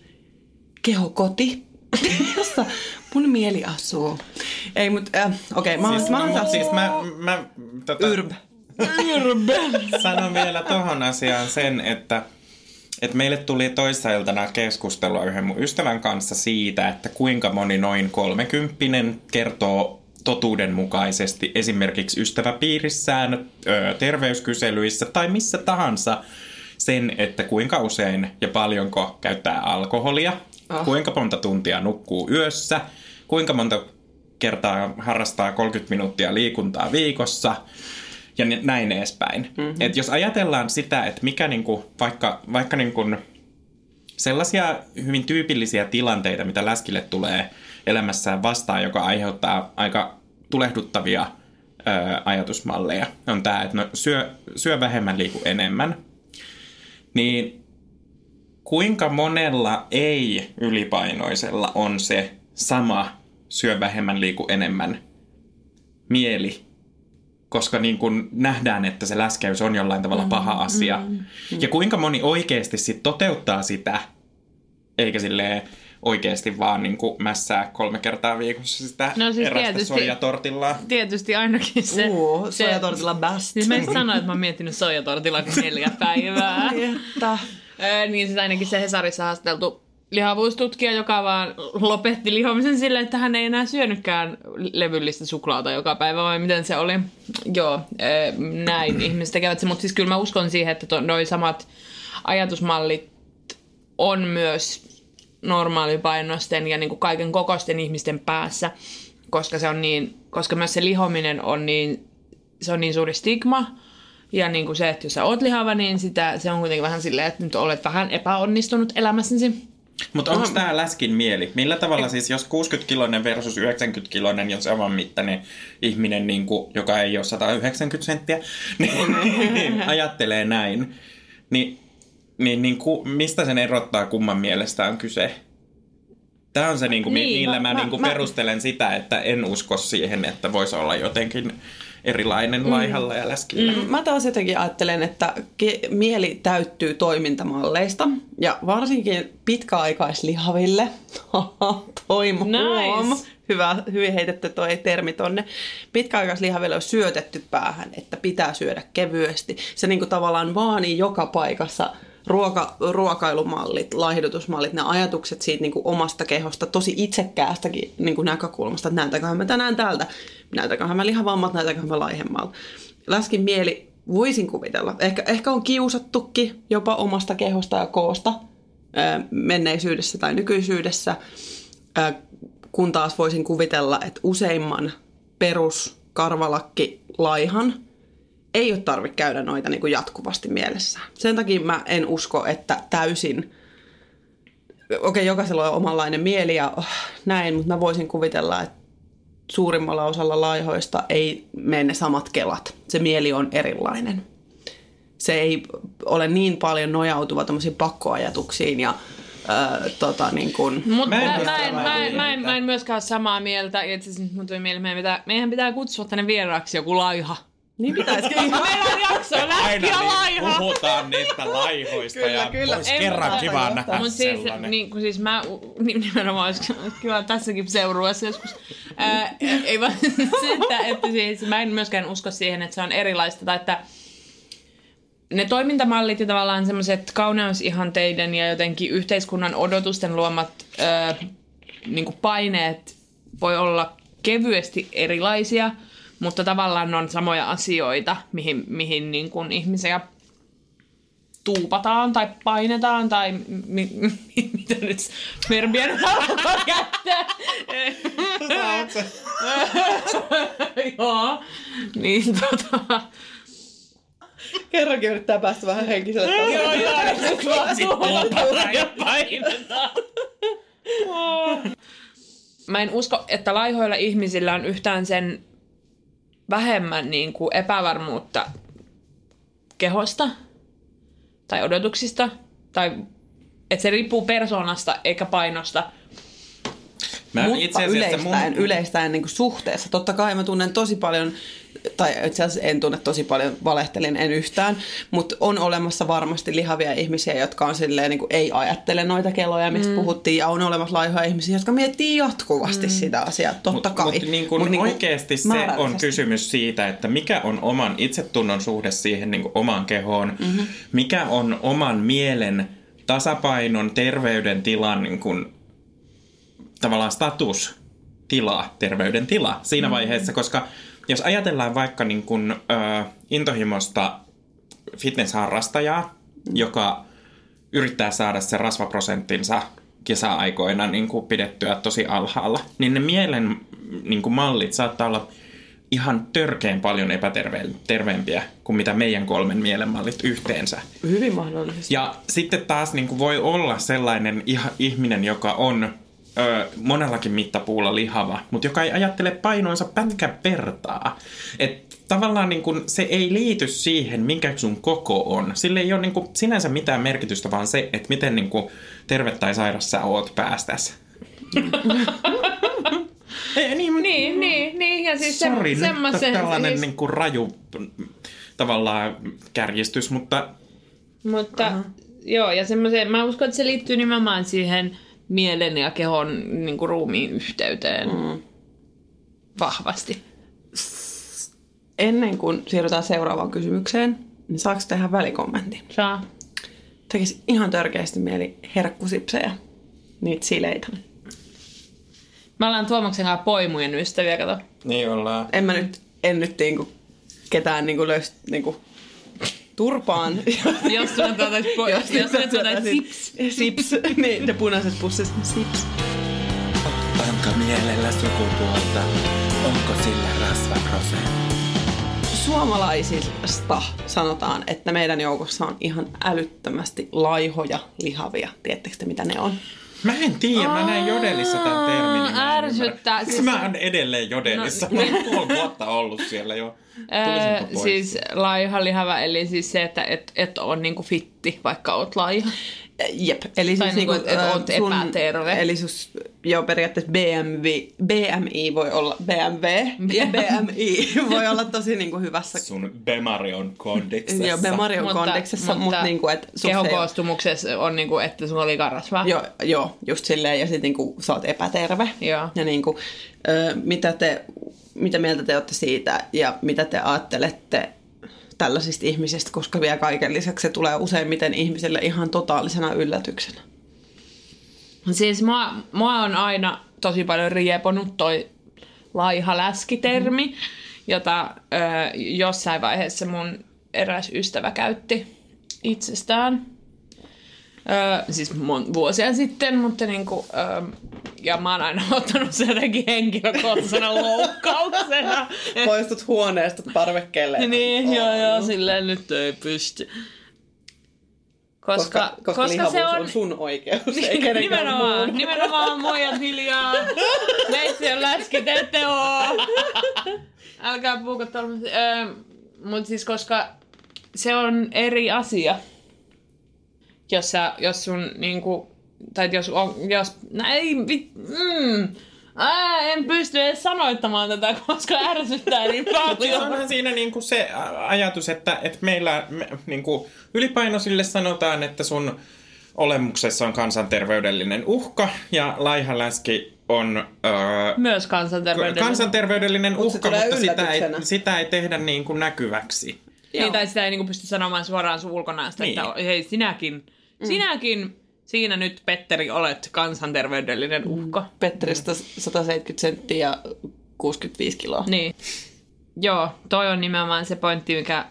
kehokoti, jossa mun mieli asuu. Ei, mut äh, okei, okay, mä, oon- Siis, mä no, taas... siis mä, mä tota, Yrb. Sanon vielä tohon asiaan sen, että että meille tuli toissa iltana keskustelua yhden mun ystävän kanssa siitä, että kuinka moni noin kolmekymppinen kertoo totuudenmukaisesti esimerkiksi ystäväpiirissään, terveyskyselyissä tai missä tahansa sen, että kuinka usein ja paljonko käyttää alkoholia, Ah. kuinka monta tuntia nukkuu yössä, kuinka monta kertaa harrastaa 30 minuuttia liikuntaa viikossa ja näin edespäin. Mm-hmm. Et jos ajatellaan sitä, että mikä niinku, vaikka, vaikka niinku sellaisia hyvin tyypillisiä tilanteita, mitä läskille tulee elämässään vastaan, joka aiheuttaa aika tulehduttavia ö, ajatusmalleja, on tämä, että no, syö, syö vähemmän, liiku enemmän. Niin kuinka monella ei-ylipainoisella on se sama syö vähemmän, liiku enemmän mieli, koska niin kun nähdään, että se läskäys on jollain tavalla paha asia. Mm, mm. Ja kuinka moni oikeasti sit toteuttaa sitä, eikä silleen oikeasti vaan niin kuin mässää kolme kertaa viikossa sitä No siis erästä tietysti- soijatortillaa. Tietysti ainakin se... Uu, se sojatortilla best. Siis mä en sano, että mä oon miettinyt soijatortilla neljä päivää. Että. Niin siis ainakin se Hesarissa haasteltu lihavuustutkija, joka vaan lopetti lihomisen silleen, että hän ei enää syönytkään levyllistä suklaata joka päivä, vai miten se oli. Joo, öö, näin ihmiset tekevät se, mutta siis kyllä mä uskon siihen, että to, noi samat ajatusmallit on myös normaalipainoisten ja niin kuin kaiken kokoisten ihmisten päässä, koska se on niin, koska myös se lihominen on niin, se on niin suuri stigma, ja niin kuin se, että jos sä oot lihava, niin sitä, se on kuitenkin vähän silleen, että nyt olet vähän epäonnistunut elämässäsi. Mutta onko tämä läskin mieli? Millä tavalla siis, jos 60-kiloinen versus 90-kiloinen, jos saman mittainen ihminen, niin kuin, joka ei ole 190 senttiä, niin ajattelee näin, niin, niin, niin ku, mistä sen erottaa kumman mielestä on kyse? Tämä on se, niin kuin, Niin, niin, millä mä, mä- niin kuin mä- perustelen sitä, että en usko siihen, että voisi olla jotenkin erilainen mm. laihalla ja läskillä. Mm. Mä taas jotenkin ajattelen, että ke- mieli täyttyy toimintamalleista ja varsinkin pitkäaikaislihaville. Toimo Nice. Hyvä, hyvin heitetty toi termi tonne. Pitkäaikaislihaville on syötetty päähän, että pitää syödä kevyesti. Se niinku tavallaan vaanii joka paikassa ruoka, ruokailumallit, laihdutusmallit, ne ajatukset siitä niin kuin omasta kehosta, tosi itsekkäästäkin niin kuin näkökulmasta, että näytäköhän mä tänään tältä, näytäköhän mä lihavammalta, näytäköhän mä laihemmalta. Läskin mieli, voisin kuvitella, ehkä, ehkä on kiusattukin jopa omasta kehosta ja koosta menneisyydessä tai nykyisyydessä, kun taas voisin kuvitella, että useimman peruskarvalakki laihan ei ole tarvitse käydä noita niin kuin jatkuvasti mielessä. Sen takia mä en usko, että täysin, okei okay, jokaisella on omanlainen mieli ja oh, näin, mutta mä voisin kuvitella, että suurimmalla osalla laihoista ei mene ne samat kelat. Se mieli on erilainen. Se ei ole niin paljon nojautuva tämmöisiin pakkoajatuksiin ja äh, tota, niin kuin, Mutta Mä en mä, en, mä, en, mä, en, mä en myöskään ole samaa mieltä. Ja itse asiassa mun tuli mieleen, meidän pitää, meidän pitää kutsua tänne vieraaksi joku laiha. Niin pitäisikin. Meillä on jakso läski ja laiha. puhutaan niistä laihoista Kyllä, ja kyllä. olisi Ei, kerran kiva nähdä Mutta siis, sellainen. niin, kun siis mä ni- nimenomaan olisi kiva tässäkin seurueessa joskus. Ää, ei vaan sitä, että siis mä en myöskään usko siihen, että se on erilaista tai että ne toimintamallit ja tavallaan semmoiset kauneusihanteiden ja jotenkin yhteiskunnan odotusten luomat ää, niin paineet voi olla kevyesti erilaisia, mutta tavallaan on samoja asioita, mihin, mihin niin kuin ihmisiä tuupataan tai painetaan tai mi- mi- mitä nyt verbiä nyt haluaa käyttää. Joo. Niin tota... Kerrankin yrittää päästä vähän henkiselle tasolle. Joo, joo, nyt vaan tuupataan ja painetaan. Mä en usko, että laihoilla ihmisillä on yhtään sen vähemmän niin kuin epävarmuutta kehosta tai odotuksista. Tai että se riippuu persoonasta eikä painosta. Mä Mutta yleistäen, yleistäen niin kuin suhteessa. Totta kai mä tunnen tosi paljon, tai itse asiassa en tunne tosi paljon, valehtelin en yhtään, mutta on olemassa varmasti lihavia ihmisiä, jotka on silleen, niin kuin ei ajattele noita keloja, mistä mm. puhuttiin, ja on olemassa laihoja ihmisiä, jotka miettii jatkuvasti mm. sitä asiaa, totta kai. Mutta niin kuin Mut niin oikeasti se on kysymys siitä, että mikä on oman itsetunnon suhde siihen niin kuin omaan kehoon, mm-hmm. mikä on oman mielen tasapainon, terveydentilan niin kuin, tavallaan status, tila, terveydentila siinä mm-hmm. vaiheessa, koska jos ajatellaan vaikka niin kuin, ö, intohimosta fitnessharrastajaa, joka yrittää saada se rasvaprosenttinsa kisa-aikoina niin kuin pidettyä tosi alhaalla, niin ne mielen, niin kuin mallit saattaa olla ihan törkeen paljon epäterveempiä kuin mitä meidän kolmen mielenmallit yhteensä. Hyvin mahdollisesti. Ja sitten taas niin kuin voi olla sellainen ihminen, joka on ö, monellakin mittapuulla lihava, mutta joka ei ajattele painoonsa pätkän vertaa. Et tavallaan niin kuin se ei liity siihen, minkä sun koko on. Sille ei ole niin kuin sinänsä mitään merkitystä, vaan se, että miten niin kuin terve tai sairas sä oot päästäs. ei, niin, Niin, niin, niin. Ja siis se, Sori, nyt semmoisen... tällainen siis, niin kuin raju tavallaan kärjistys, mutta Mutta uh-huh. joo, ja semmoiseen, mä uskon, että se liittyy nimenomaan siihen mielen ja kehon niin kuin ruumiin yhteyteen mm. vahvasti. Ennen kuin siirrytään seuraavaan kysymykseen, niin saako tehdä välikommentti? Saa. Tekisi ihan törkeästi mieli herkkusipsejä, niitä sileitä. Me ollaan Tuomaksen kanssa poimujen ystäviä, kato. niin ollaan. En mä nyt, en nyt niinku ketään niinku löys, niinku turpaan. Jos sulla tuotais po- jos, jos tuotais sips. Sips. niin, ne punaiset pussit. Sips. Onko mielellä sukupuolta? Onko sillä rasvaprosentti? Suomalaisista sanotaan, että meidän joukossa on ihan älyttömästi laihoja, lihavia. Tiedättekö te, mitä ne on? Mä en tiedä, mä näin jodelissa tämän termin. niin ärsyttää. ymmärrä. Siis- Mä oon edelleen jodelissa. No, mä oon puoli vuotta ollut siellä jo. Siis laiha lihava, eli siis se, että et, et on niinku fitti, vaikka oot laiha. Jep, eli Tai siis niinku, niinku, et ö, oot epäterve. Eli sus, joo, periaatteessa BMW, BMI voi olla, BMW ja BMI voi olla tosi niinku hyvässä Sun Bemari on kondiksessa. Joo, Bemari on kondeksessa, mutta, mutta niinku, että ei- koostumuksessa on niinku, että sulla oli karasvaa. Joo, joo, just silleen, ja sitten niinku, sä oot epäterve. Joo. Ja niinku, ö, mitä, te, mitä mieltä te olette siitä, ja mitä te ajattelette tällaisista ihmisistä, koska vielä kaiken lisäksi se tulee useimmiten ihmisille ihan totaalisena yllätyksenä. Siis mua, mua on aina tosi paljon rieponut toi laiha läskitermi, mm. jota ö, jossain vaiheessa mun eräs ystävä käytti itsestään. Ö, siis mon, vuosia sitten, mutta niinku, ö, ja mä oon aina ottanut se jotenkin henkilökohtaisena loukkauksena. Poistut huoneesta parvekkeelle. niin, joo, joo, silleen nyt ei pysty. Koska, koska, koska lihavuus se on... on sun oikeus, ei kenenkään nimenomaan, muun. nimenomaan muijat hiljaa. Meitsi on läski, te ette oo. Älkää tällaisia. Öö, Mutta siis koska se on eri asia, jos, sä, jos sun niinku, tai jos on, jos, no ei, vit, mm, Ää, en pysty edes sanoittamaan tätä, koska ärsyttää niin Siis paljon. onhan siinä niinku se ajatus, että, että meillä me, niinku, ylipainoisille sanotaan, että sun olemuksessa on kansanterveydellinen uhka ja laiha läski on öö, Myös kansanterveydellinen. kansanterveydellinen uhka, tulee mutta sitä ei, sitä ei tehdä niin kuin näkyväksi. Niin, tai sitä ei niinku pysty sanomaan suoraan sun ulkonäöstä, Niin. että hei sinäkin, mm. sinäkin siinä nyt Petteri olet kansanterveydellinen uhka. Petteristä 170 senttiä ja 65 kiloa. Niin. Joo, toi on nimenomaan se pointti, mikä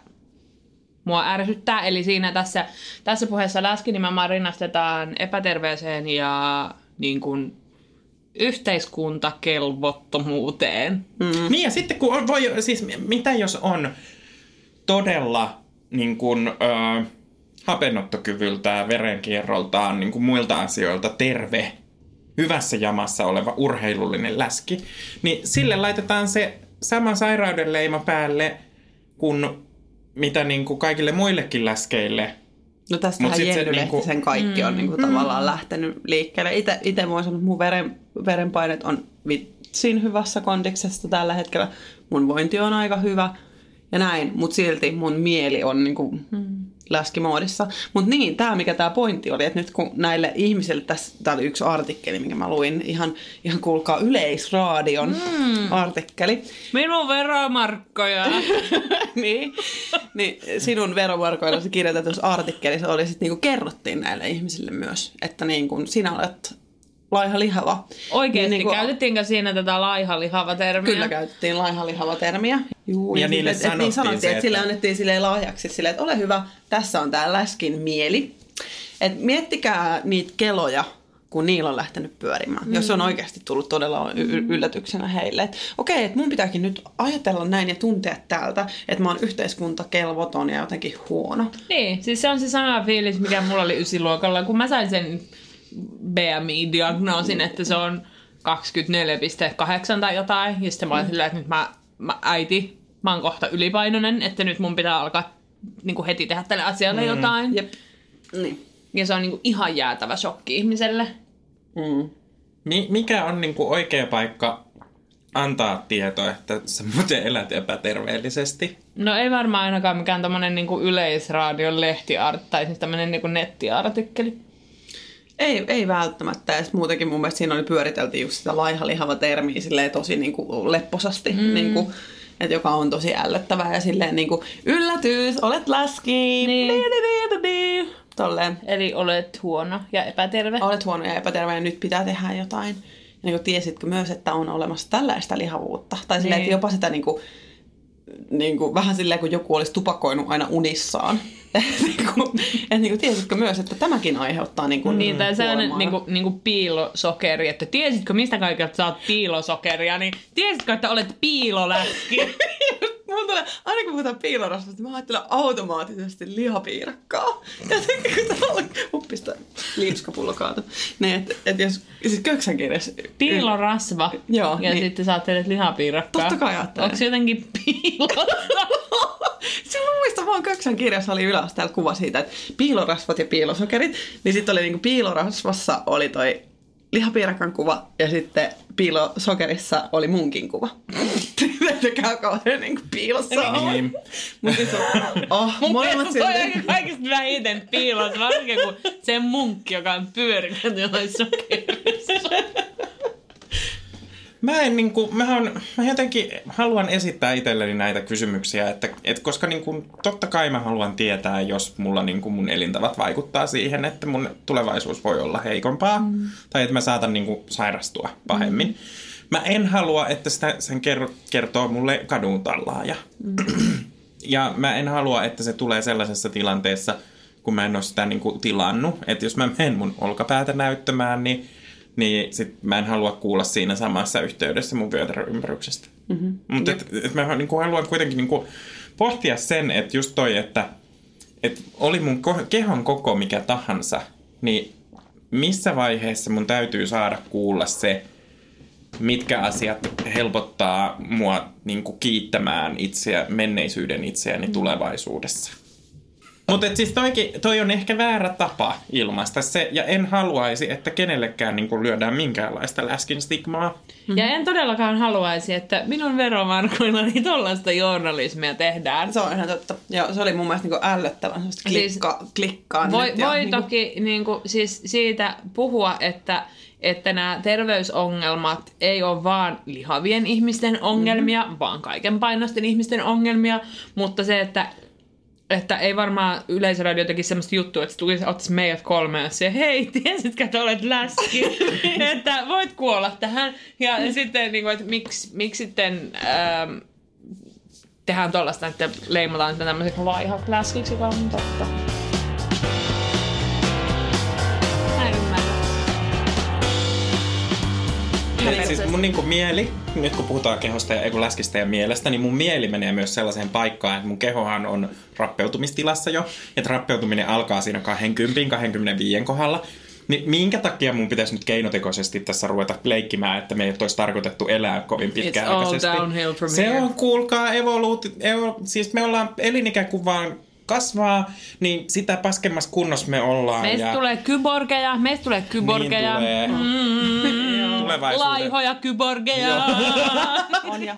mua ärsyttää. Eli siinä tässä, tässä puheessa läski nimenomaan rinnastetaan epäterveeseen ja niin kuin yhteiskuntakelvottomuuteen. Mm. Niin ja sitten kun on, voi, siis mitä jos on todella niin kuin, ö, hapenottokyvyltään, verenkierroltaan, niin kuin muilta asioilta terve, hyvässä jamassa oleva urheilullinen läski, niin sille laitetaan se sama sairauden leima päälle kuin mitä niin kuin kaikille muillekin läskeille. No Mut tästähän sit se Jenny niinku- Lehtisen kaikki on niinku tavallaan lähtenyt liikkeelle. Ite, ite voin sanoa, että mun veren, verenpainet on vitsin hyvässä kondiksessa tällä hetkellä. Mun vointi on aika hyvä ja näin, mutta silti mun mieli on niinku läskimoodissa. Mutta niin, tämä mikä tämä pointti oli, että nyt kun näille ihmisille, tässä tää oli yksi artikkeli, minkä mä luin, ihan, ihan kuulkaa Yleisradion mm. artikkeli. Minun veromarkkoja. niin, niin sinun veromarkoillasi kirjoitetussa artikkelissa oli sit niinku kerrottiin näille ihmisille myös, että niinku sinä olet laiha lihava. Oikeesti, Niin niin käytettiinkö siinä tätä laiha lihava termiä? Kyllä käytettiin laiha lihava termiä. Juu, Ja niille et, et, sanottiin niin sanottiin, se, että, että- sille annettiin silleen lahjaksi silleen, että ole hyvä, tässä on tää läskin mieli. Et miettikää niitä keloja, kun niillä on lähtenyt pyörimään. Mm. Jos se on oikeasti tullut todella y- yllätyksenä heille. Että okei, että mun pitääkin nyt ajatella näin ja tuntea täältä, että mä oon yhteiskuntakelvoton ja jotenkin huono. Niin, siis se on se sama fiilis, mikä mulla oli ysiluokalla, kun mä sain sen BMI-diagnoosin, että se on 24,8 tai jotain. Ja sitten mä olin silleen, että nyt mä, mä äiti, mä oon kohta ylipainoinen, että nyt mun pitää alkaa niin kuin heti tehdä tälle asialle mm. jotain. Jep. Niin. Ja se on niin kuin ihan jäätävä shokki ihmiselle. Mm. Mi- mikä on niinku oikea paikka antaa tietoa, että sä muuten elät epäterveellisesti? No ei varmaan ainakaan mikään tämmönen niinku yleisradion lehtiart tai siis tämmönen niinku nettiartikkeli. Ei, ei välttämättä. Ja muutenkin mun mielestä siinä oli pyöriteltiin just sitä laihalihava termiä silleen tosi niin kuin lepposasti. Mm. Niin kuin, että joka on tosi ällöttävää ja silleen niin kuin, yllätys, olet läski. Niin. Tolleen. Eli olet huono ja epäterve. Olet huono ja epäterve ja nyt pitää tehdä jotain. Ja niin kuin, tiesitkö myös, että on olemassa tällaista lihavuutta? Tai silleen, Niin. että jopa sitä niin kuin, niin kuin, vähän silleen, kun joku olisi tupakoinut aina unissaan. niin kuin, että niin kuin, tiesitkö myös, että tämäkin aiheuttaa niin kuin, Niin, tai sellainen kuolemaa? niinku, niinku piilosokeri, että tiesitkö mistä kaikilta saat piilosokeria, niin tiesitkö, että olet piiloläski? Mulla tulee, aina kun puhutaan piilorasvasta, mä ajattelen automaattisesti lihapiirakkaa. Jotenkin kun täällä uppista liipskapullo kaatu. Niin, että et jos, siis köksän kirjassa... Piilorasva. Joo, Ja niin. sitten sä ajattelet lihapiirakkaa. Totta kai ajattelen. Onko se jotenkin piilossa? Mä muistan vaan köksän kirjassa oli yläasteella kuva siitä, että piilorasvat ja piilosokerit. Niin sitten oli niinku piilorasvassa oli toi lihapiirakan kuva ja sitten piilosokerissa oli munkin kuva. Se käy kauhean niinku piilossa. Niin. Mutta siis on, oh, Mun molemmat toi on kaikista vähiten piilossa, varsinkin kun se munkki, joka on pyörinyt jollain sokerissa. Mä en niinku, mä, on, mä jotenkin haluan esittää itselleni näitä kysymyksiä, että, et koska niinku, totta kai mä haluan tietää, jos mulla niinku mun elintavat vaikuttaa siihen, että mun tulevaisuus voi olla heikompaa, mm. tai että mä saatan niinku sairastua pahemmin. Mm. Mä en halua, että sitä, sen ker- kertoo mulle kadun tallaaja. Mm. ja mä en halua, että se tulee sellaisessa tilanteessa, kun mä en ole sitä niinku tilannut. Että jos mä menen mun olkapäätä näyttämään, niin niin sit mä en halua kuulla siinä samassa yhteydessä mun vyötäröympäryksestä. Mm-hmm. Mutta et, et mä niinku haluan kuitenkin niinku pohtia sen, että just toi, että et oli mun ko- kehon koko mikä tahansa, niin missä vaiheessa mun täytyy saada kuulla se, mitkä asiat helpottaa mua niinku kiittämään itseä, menneisyyden itseäni tulevaisuudessa. Mutta siis toikin, toi on ehkä väärä tapa ilmaista se, ja en haluaisi, että kenellekään niin lyödään minkäänlaista läskin stigmaa. Ja en todellakaan haluaisi, että minun veromarkoillani tollaista journalismia tehdään. Se on ihan totta. Joo, se oli mun mielestä niinku ällöttävän semmoista Siis klikka, klikkaa Voi, ja voi niinku- toki niin kuin, siis siitä puhua, että, että nämä terveysongelmat ei ole vaan lihavien ihmisten ongelmia, mm-hmm. vaan kaiken painosten ihmisten ongelmia, mutta se, että että ei varmaan Yleisradio tekisi semmoista juttua, että se tulisi, ottaisi meidät kolme ja se, hei, tiesitkö, että olet läski, että voit kuolla tähän. Ja sitten, niin kuin, että miksi, miksi sitten ähm, tehdään tollaista, että leimataan sitä tämmöiseksi laihat läskiksi, joka on totta. Eli siis mun niinku mieli, nyt kun puhutaan kehosta ja kun läskistä ja mielestä, niin mun mieli menee myös sellaiseen paikkaan, että mun kehohan on rappeutumistilassa jo, että rappeutuminen alkaa siinä 20-25 kohdalla. Niin minkä takia mun pitäisi nyt keinotekoisesti tässä ruveta leikkimään, että me ei olisi tarkoitettu elää kovin pitkäaikaisesti? all downhill from Se here. on, kuulkaa, evoluuti... Evo, siis me ollaan elinikä kun vaan kasvaa, niin sitä paskemmassa kunnossa me ollaan. Meistä ja tulee kyborgeja, meistä tulee kyborgeja. Niin tulee. Mm, Tulevaisuuden- laihoja kyborgeja. on. Ja...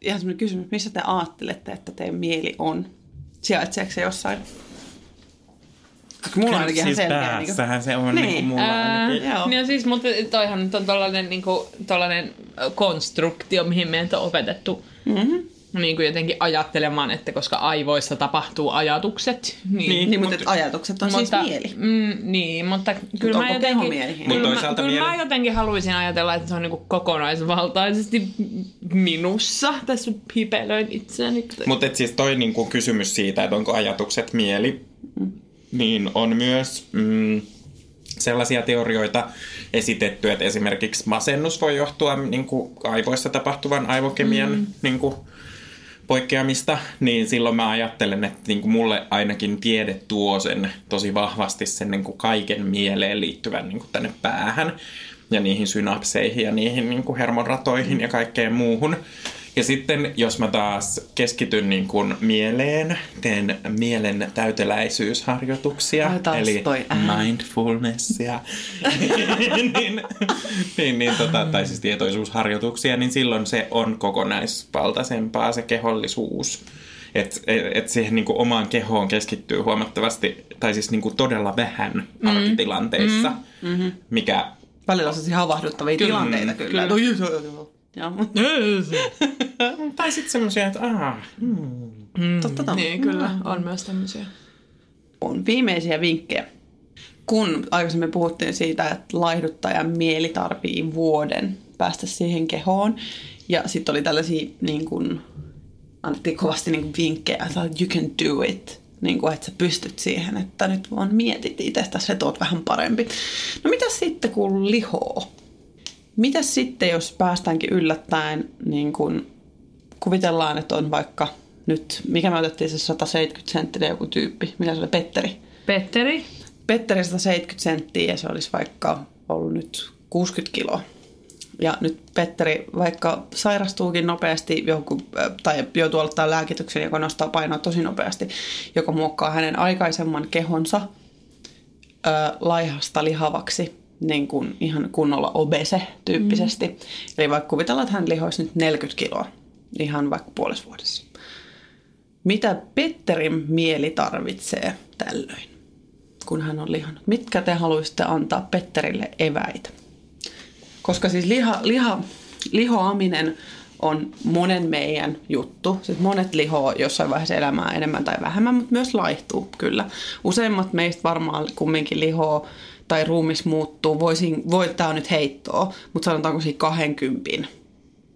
Ihan semmoinen kysymys, missä te ajattelette, että teidän mieli on? Sijaitseeko se jossain? Mulla on ainakin ihan siis selkeä. päässähän se on Niin. niin. niin mulla Ää. Joo. Niin siis, mutta toihan nyt on tollanen, niinku, tollanen konstruktio, mihin meitä on opetettu Mm-hmm. Niin kuin jotenkin ajattelemaan, että koska aivoissa tapahtuu ajatukset, niin, Niin. Niin, mutta Mut- et ajatukset on siis mieli. Mm, niin, mutta kyllä onko mä jotenkin, mieli? kyllä, Mut mä, toisaalta kyllä mä mieli- jotenkin haluaisin ajatella, että se on niinku kokonaisvaltaisesti minussa. Tässä hipelöin itseäni. Mutta siis toi niinku kysymys siitä, että onko ajatukset mieli, niin on myös mm, sellaisia teorioita esitetty, että esimerkiksi masennus voi johtua niin kuin aivoissa tapahtuvan aivokemian mm. niin kuin, poikkeamista, niin silloin mä ajattelen, että niin kuin mulle ainakin tiede tuo sen tosi vahvasti sen niin kuin kaiken mieleen liittyvän niin kuin tänne päähän ja niihin synapseihin ja niihin niin kuin hermonratoihin ja kaikkeen muuhun. Ja sitten jos mä taas keskityn niin kuin mieleen, teen mielen täyteläisyysharjoituksia, Ai eli toi mindfulnessia, niin, niin, niin, tota, tai siis tietoisuusharjoituksia, niin silloin se on kokonaisvaltaisempaa se kehollisuus. Että et, et siihen niinku omaan kehoon keskittyy huomattavasti, tai siis niinku todella vähän arkitilanteissa, mm. Mm-hmm. mikä Välillä on sellaisia havahduttavia Kyllä, tilanteita kyllä. kyllä. No, joo, joo, joo. Joo. Tai sitten semmoisia, että aah, Mm. Totta, totta. Niin, kyllä. On myös tämmöisiä. on viimeisiä vinkkejä. Kun aikaisemmin puhuttiin siitä, että laihduttajan mieli tarvii vuoden päästä siihen kehoon, ja sitten oli tällaisia, niin kun, annettiin kovasti niin kun vinkkejä, että you can do it, niin kun, että sä pystyt siihen, että nyt vaan mietit itsestäsi, että oot vähän parempi. No mitä sitten, kun lihoo? Mitä sitten, jos päästäänkin yllättäen, niin kun kuvitellaan, että on vaikka nyt, mikä me otettiin se 170 senttinen joku tyyppi, mikä se oli, Petteri? Petteri? Petteri 170 senttiä ja se olisi vaikka ollut nyt 60 kiloa. Ja nyt Petteri vaikka sairastuukin nopeasti joku, äh, tai joutuu aloittaa lääkityksen, joka nostaa painoa tosi nopeasti, joka muokkaa hänen aikaisemman kehonsa ö, laihasta lihavaksi, niin kuin ihan kunnolla obese tyyppisesti. Mm. Eli vaikka kuvitellaan, että hän lihoisi nyt 40 kiloa ihan vaikka puolessa vuodessa. Mitä Petterin mieli tarvitsee tällöin, kun hän on lihannut? Mitkä te haluaisitte antaa Petterille eväitä? Koska siis liha, liha, lihoaminen on monen meidän juttu. Siis monet lihoo jossain vaiheessa elämää enemmän tai vähemmän, mutta myös laihtuu kyllä. Useimmat meistä varmaan kumminkin lihoo tai ruumis muuttuu. Voisin, voi, tämä on nyt heittoa, mutta sanotaanko siinä 20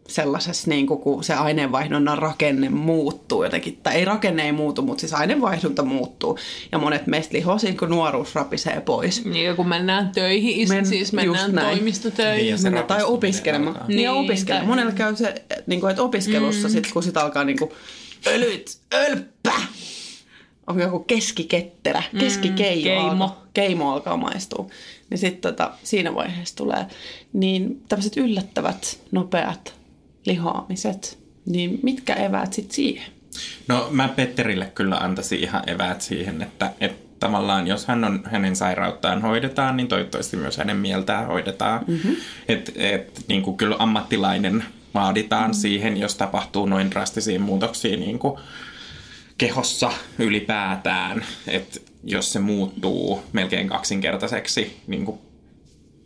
sellaisessa, niin kuin, kun se aineenvaihdunnan rakenne muuttuu jotenkin. Tai ei rakenne ei muutu, mutta siis aineenvaihdunta muuttuu. Ja monet meistä lihoo siinä, kun nuoruus rapisee pois. Niin, ja kun mennään töihin, Men- siis mennään toimistotöihin. Niin, Mennään tai opiskelemaan. alkaa. Niin, ja Niin, opiskelemaan. tai- Monella käy se, niin kuin, että opiskelussa mm. sit, kun sit alkaa niin kuin, ölyt, ölppä. On joku keskiketterä, keskikeimo. keimo. Alkaa, keimo alkaa maistua. Niin sitten tota, siinä vaiheessa tulee niin tämmöiset yllättävät, nopeat lihoamiset. Niin mitkä eväät sitten siihen? No mä Petterille kyllä antaisin ihan eväät siihen, että, että tavallaan jos hän on, hänen sairauttaan hoidetaan, niin toivottavasti myös hänen mieltään hoidetaan. Mm-hmm. Että et, niin kuin kyllä ammattilainen vaaditaan mm-hmm. siihen, jos tapahtuu noin drastisia muutoksia niin kuin kehossa ylipäätään. Että jos se muuttuu melkein kaksinkertaiseksi niin kuin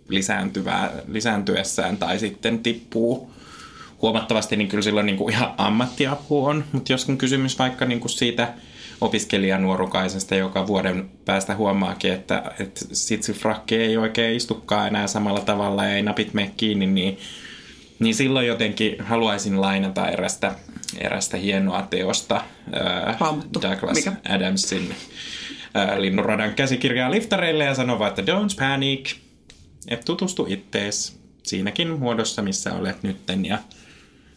lisääntyvää, lisääntyessään tai sitten tippuu huomattavasti, niin kyllä silloin niin kuin ihan ammattiapu on. Mutta jos on kysymys vaikka niin kuin siitä opiskelijanuorukaisesta, joka vuoden päästä huomaakin, että, että sitsifrakki ei oikein istukaan enää samalla tavalla ja ei napit mene kiinni, niin, niin silloin jotenkin haluaisin lainata erästä, erästä hienoa teosta Raamattu. Douglas Mikä? Adamsin ää, Linnunradan käsikirjaa liftareille ja sanova, että don't panic, et tutustu ittees siinäkin muodossa, missä olet nytten. Ja,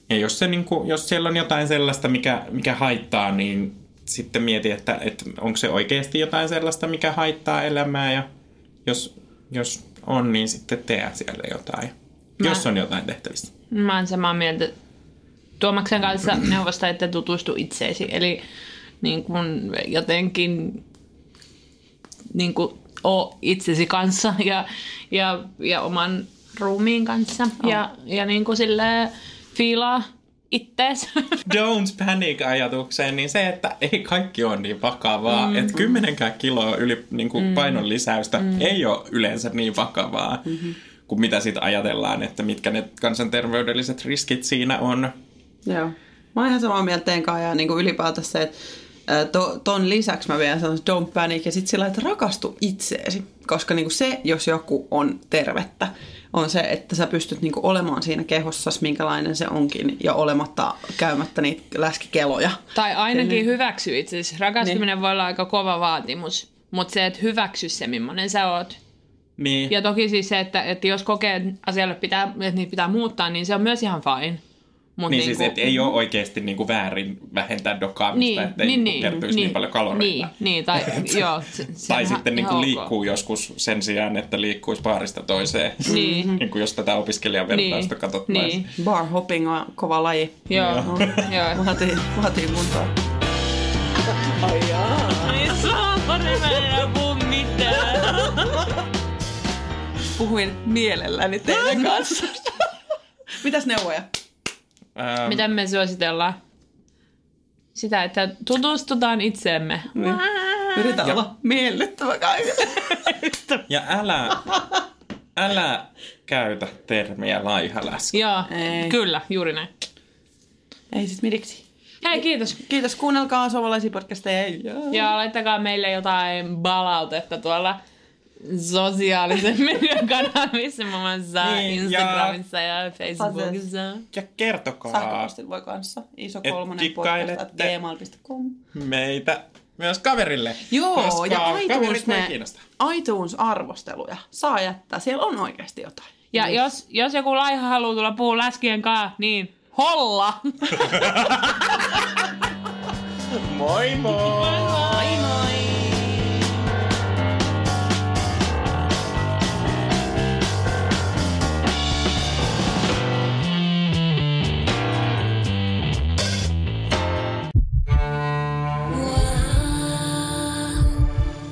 ja jos, se, niin kuin, jos siellä on jotain sellaista, mikä, mikä haittaa, niin sitten mieti, että, että onko se oikeasti jotain sellaista, mikä haittaa elämää. Ja jos, jos on, niin sitten tee siellä jotain. Mä- Jos on jotain tehtävissä. Mä oon samaa mieltä Tuomaksen kanssa neuvosta, että tutustu itseesi. Eli niin kun jotenkin niin kun, oo itsesi kanssa ja, ja, ja oman ruumiin kanssa. Ja, ja niin kuin silleen fiilaa ittees. Don't panic ajatukseen, niin se, että ei kaikki ole niin vakavaa. Mm, että kymmenenkään kiloa yli niin kuin mm, painon lisäystä mm. ei ole yleensä niin vakavaa, mm-hmm. Kuin mitä sitten ajatellaan, että mitkä ne kansanterveydelliset riskit siinä on. Joo. Mä oon ihan samaa mieltä teidän kanssa ja niin kuin ylipäätään se, että to, ton lisäksi mä vielä sanon don't panic ja sitten sillä, että rakastu itseesi. Koska niin kuin se, jos joku on tervettä, on se, että sä pystyt niin kuin olemaan siinä kehossa, minkälainen se onkin, ja olematta käymättä niitä läskikeloja. tai ainakin Niin. hyväksy itsesi. Rakastuminen Niin. voi olla aika kova vaatimus, mutta se, että hyväksy se, millainen sä oot. Niin. Ja toki siis se, että, että jos kokee että asialle pitää, että niitä pitää muuttaa, niin se on myös ihan fine. Mut Niin, niinku, siis, että ei ole oikeasti niin kuin väärin vähentää dokaamista, niin, että ei niin, niin, niin, kertyisi niin, niin, paljon kaloreita. Niin, niin tai joo. Se, se Tai sitten niin kuin liikkuu joskus sen sijaan, että liikkuisi baarista toiseen. Niin. niin kuin jos tätä opiskelijan vertausta Niin, katsottaisiin. niin. Bar hopping on kova laji. Joo, joo. Vaatii, vaatii kuntoa. Ai saamari, Puhuin mielelläni teidän kanssa. Mitäs neuvoja? Ähm, Mitä me suositellaan? Sitä, että tutustutaan itseemme. Yritä Ja- olla miellyttävä kaikille. Ja älä, älä käytä termiä laiha läski. Joo, Ei. kyllä, juuri näin. Ei siis midiksi. Hei, kiitos. Kiitos, kuunnelkaa suomalaisia podcasteja. Ja... Ja laittakaa meille jotain palautetta tuolla sosiaalisen median kanavissa, muun muassa Niin, Instagramissa ja, Facebookissa. Ja kertokaa Sähköpostilla voi kanssa. Iso kolmonen podcast gmail.com. meitä myös kaverille. Joo, koska ja iTunes, ne, iTunes-arvosteluja saa jättää. Siellä on oikeasti jotain. Ja jos, jos joku laiha haluaa tulla puhua läskien kanssa, niin holla! Moi moi! Moi moi!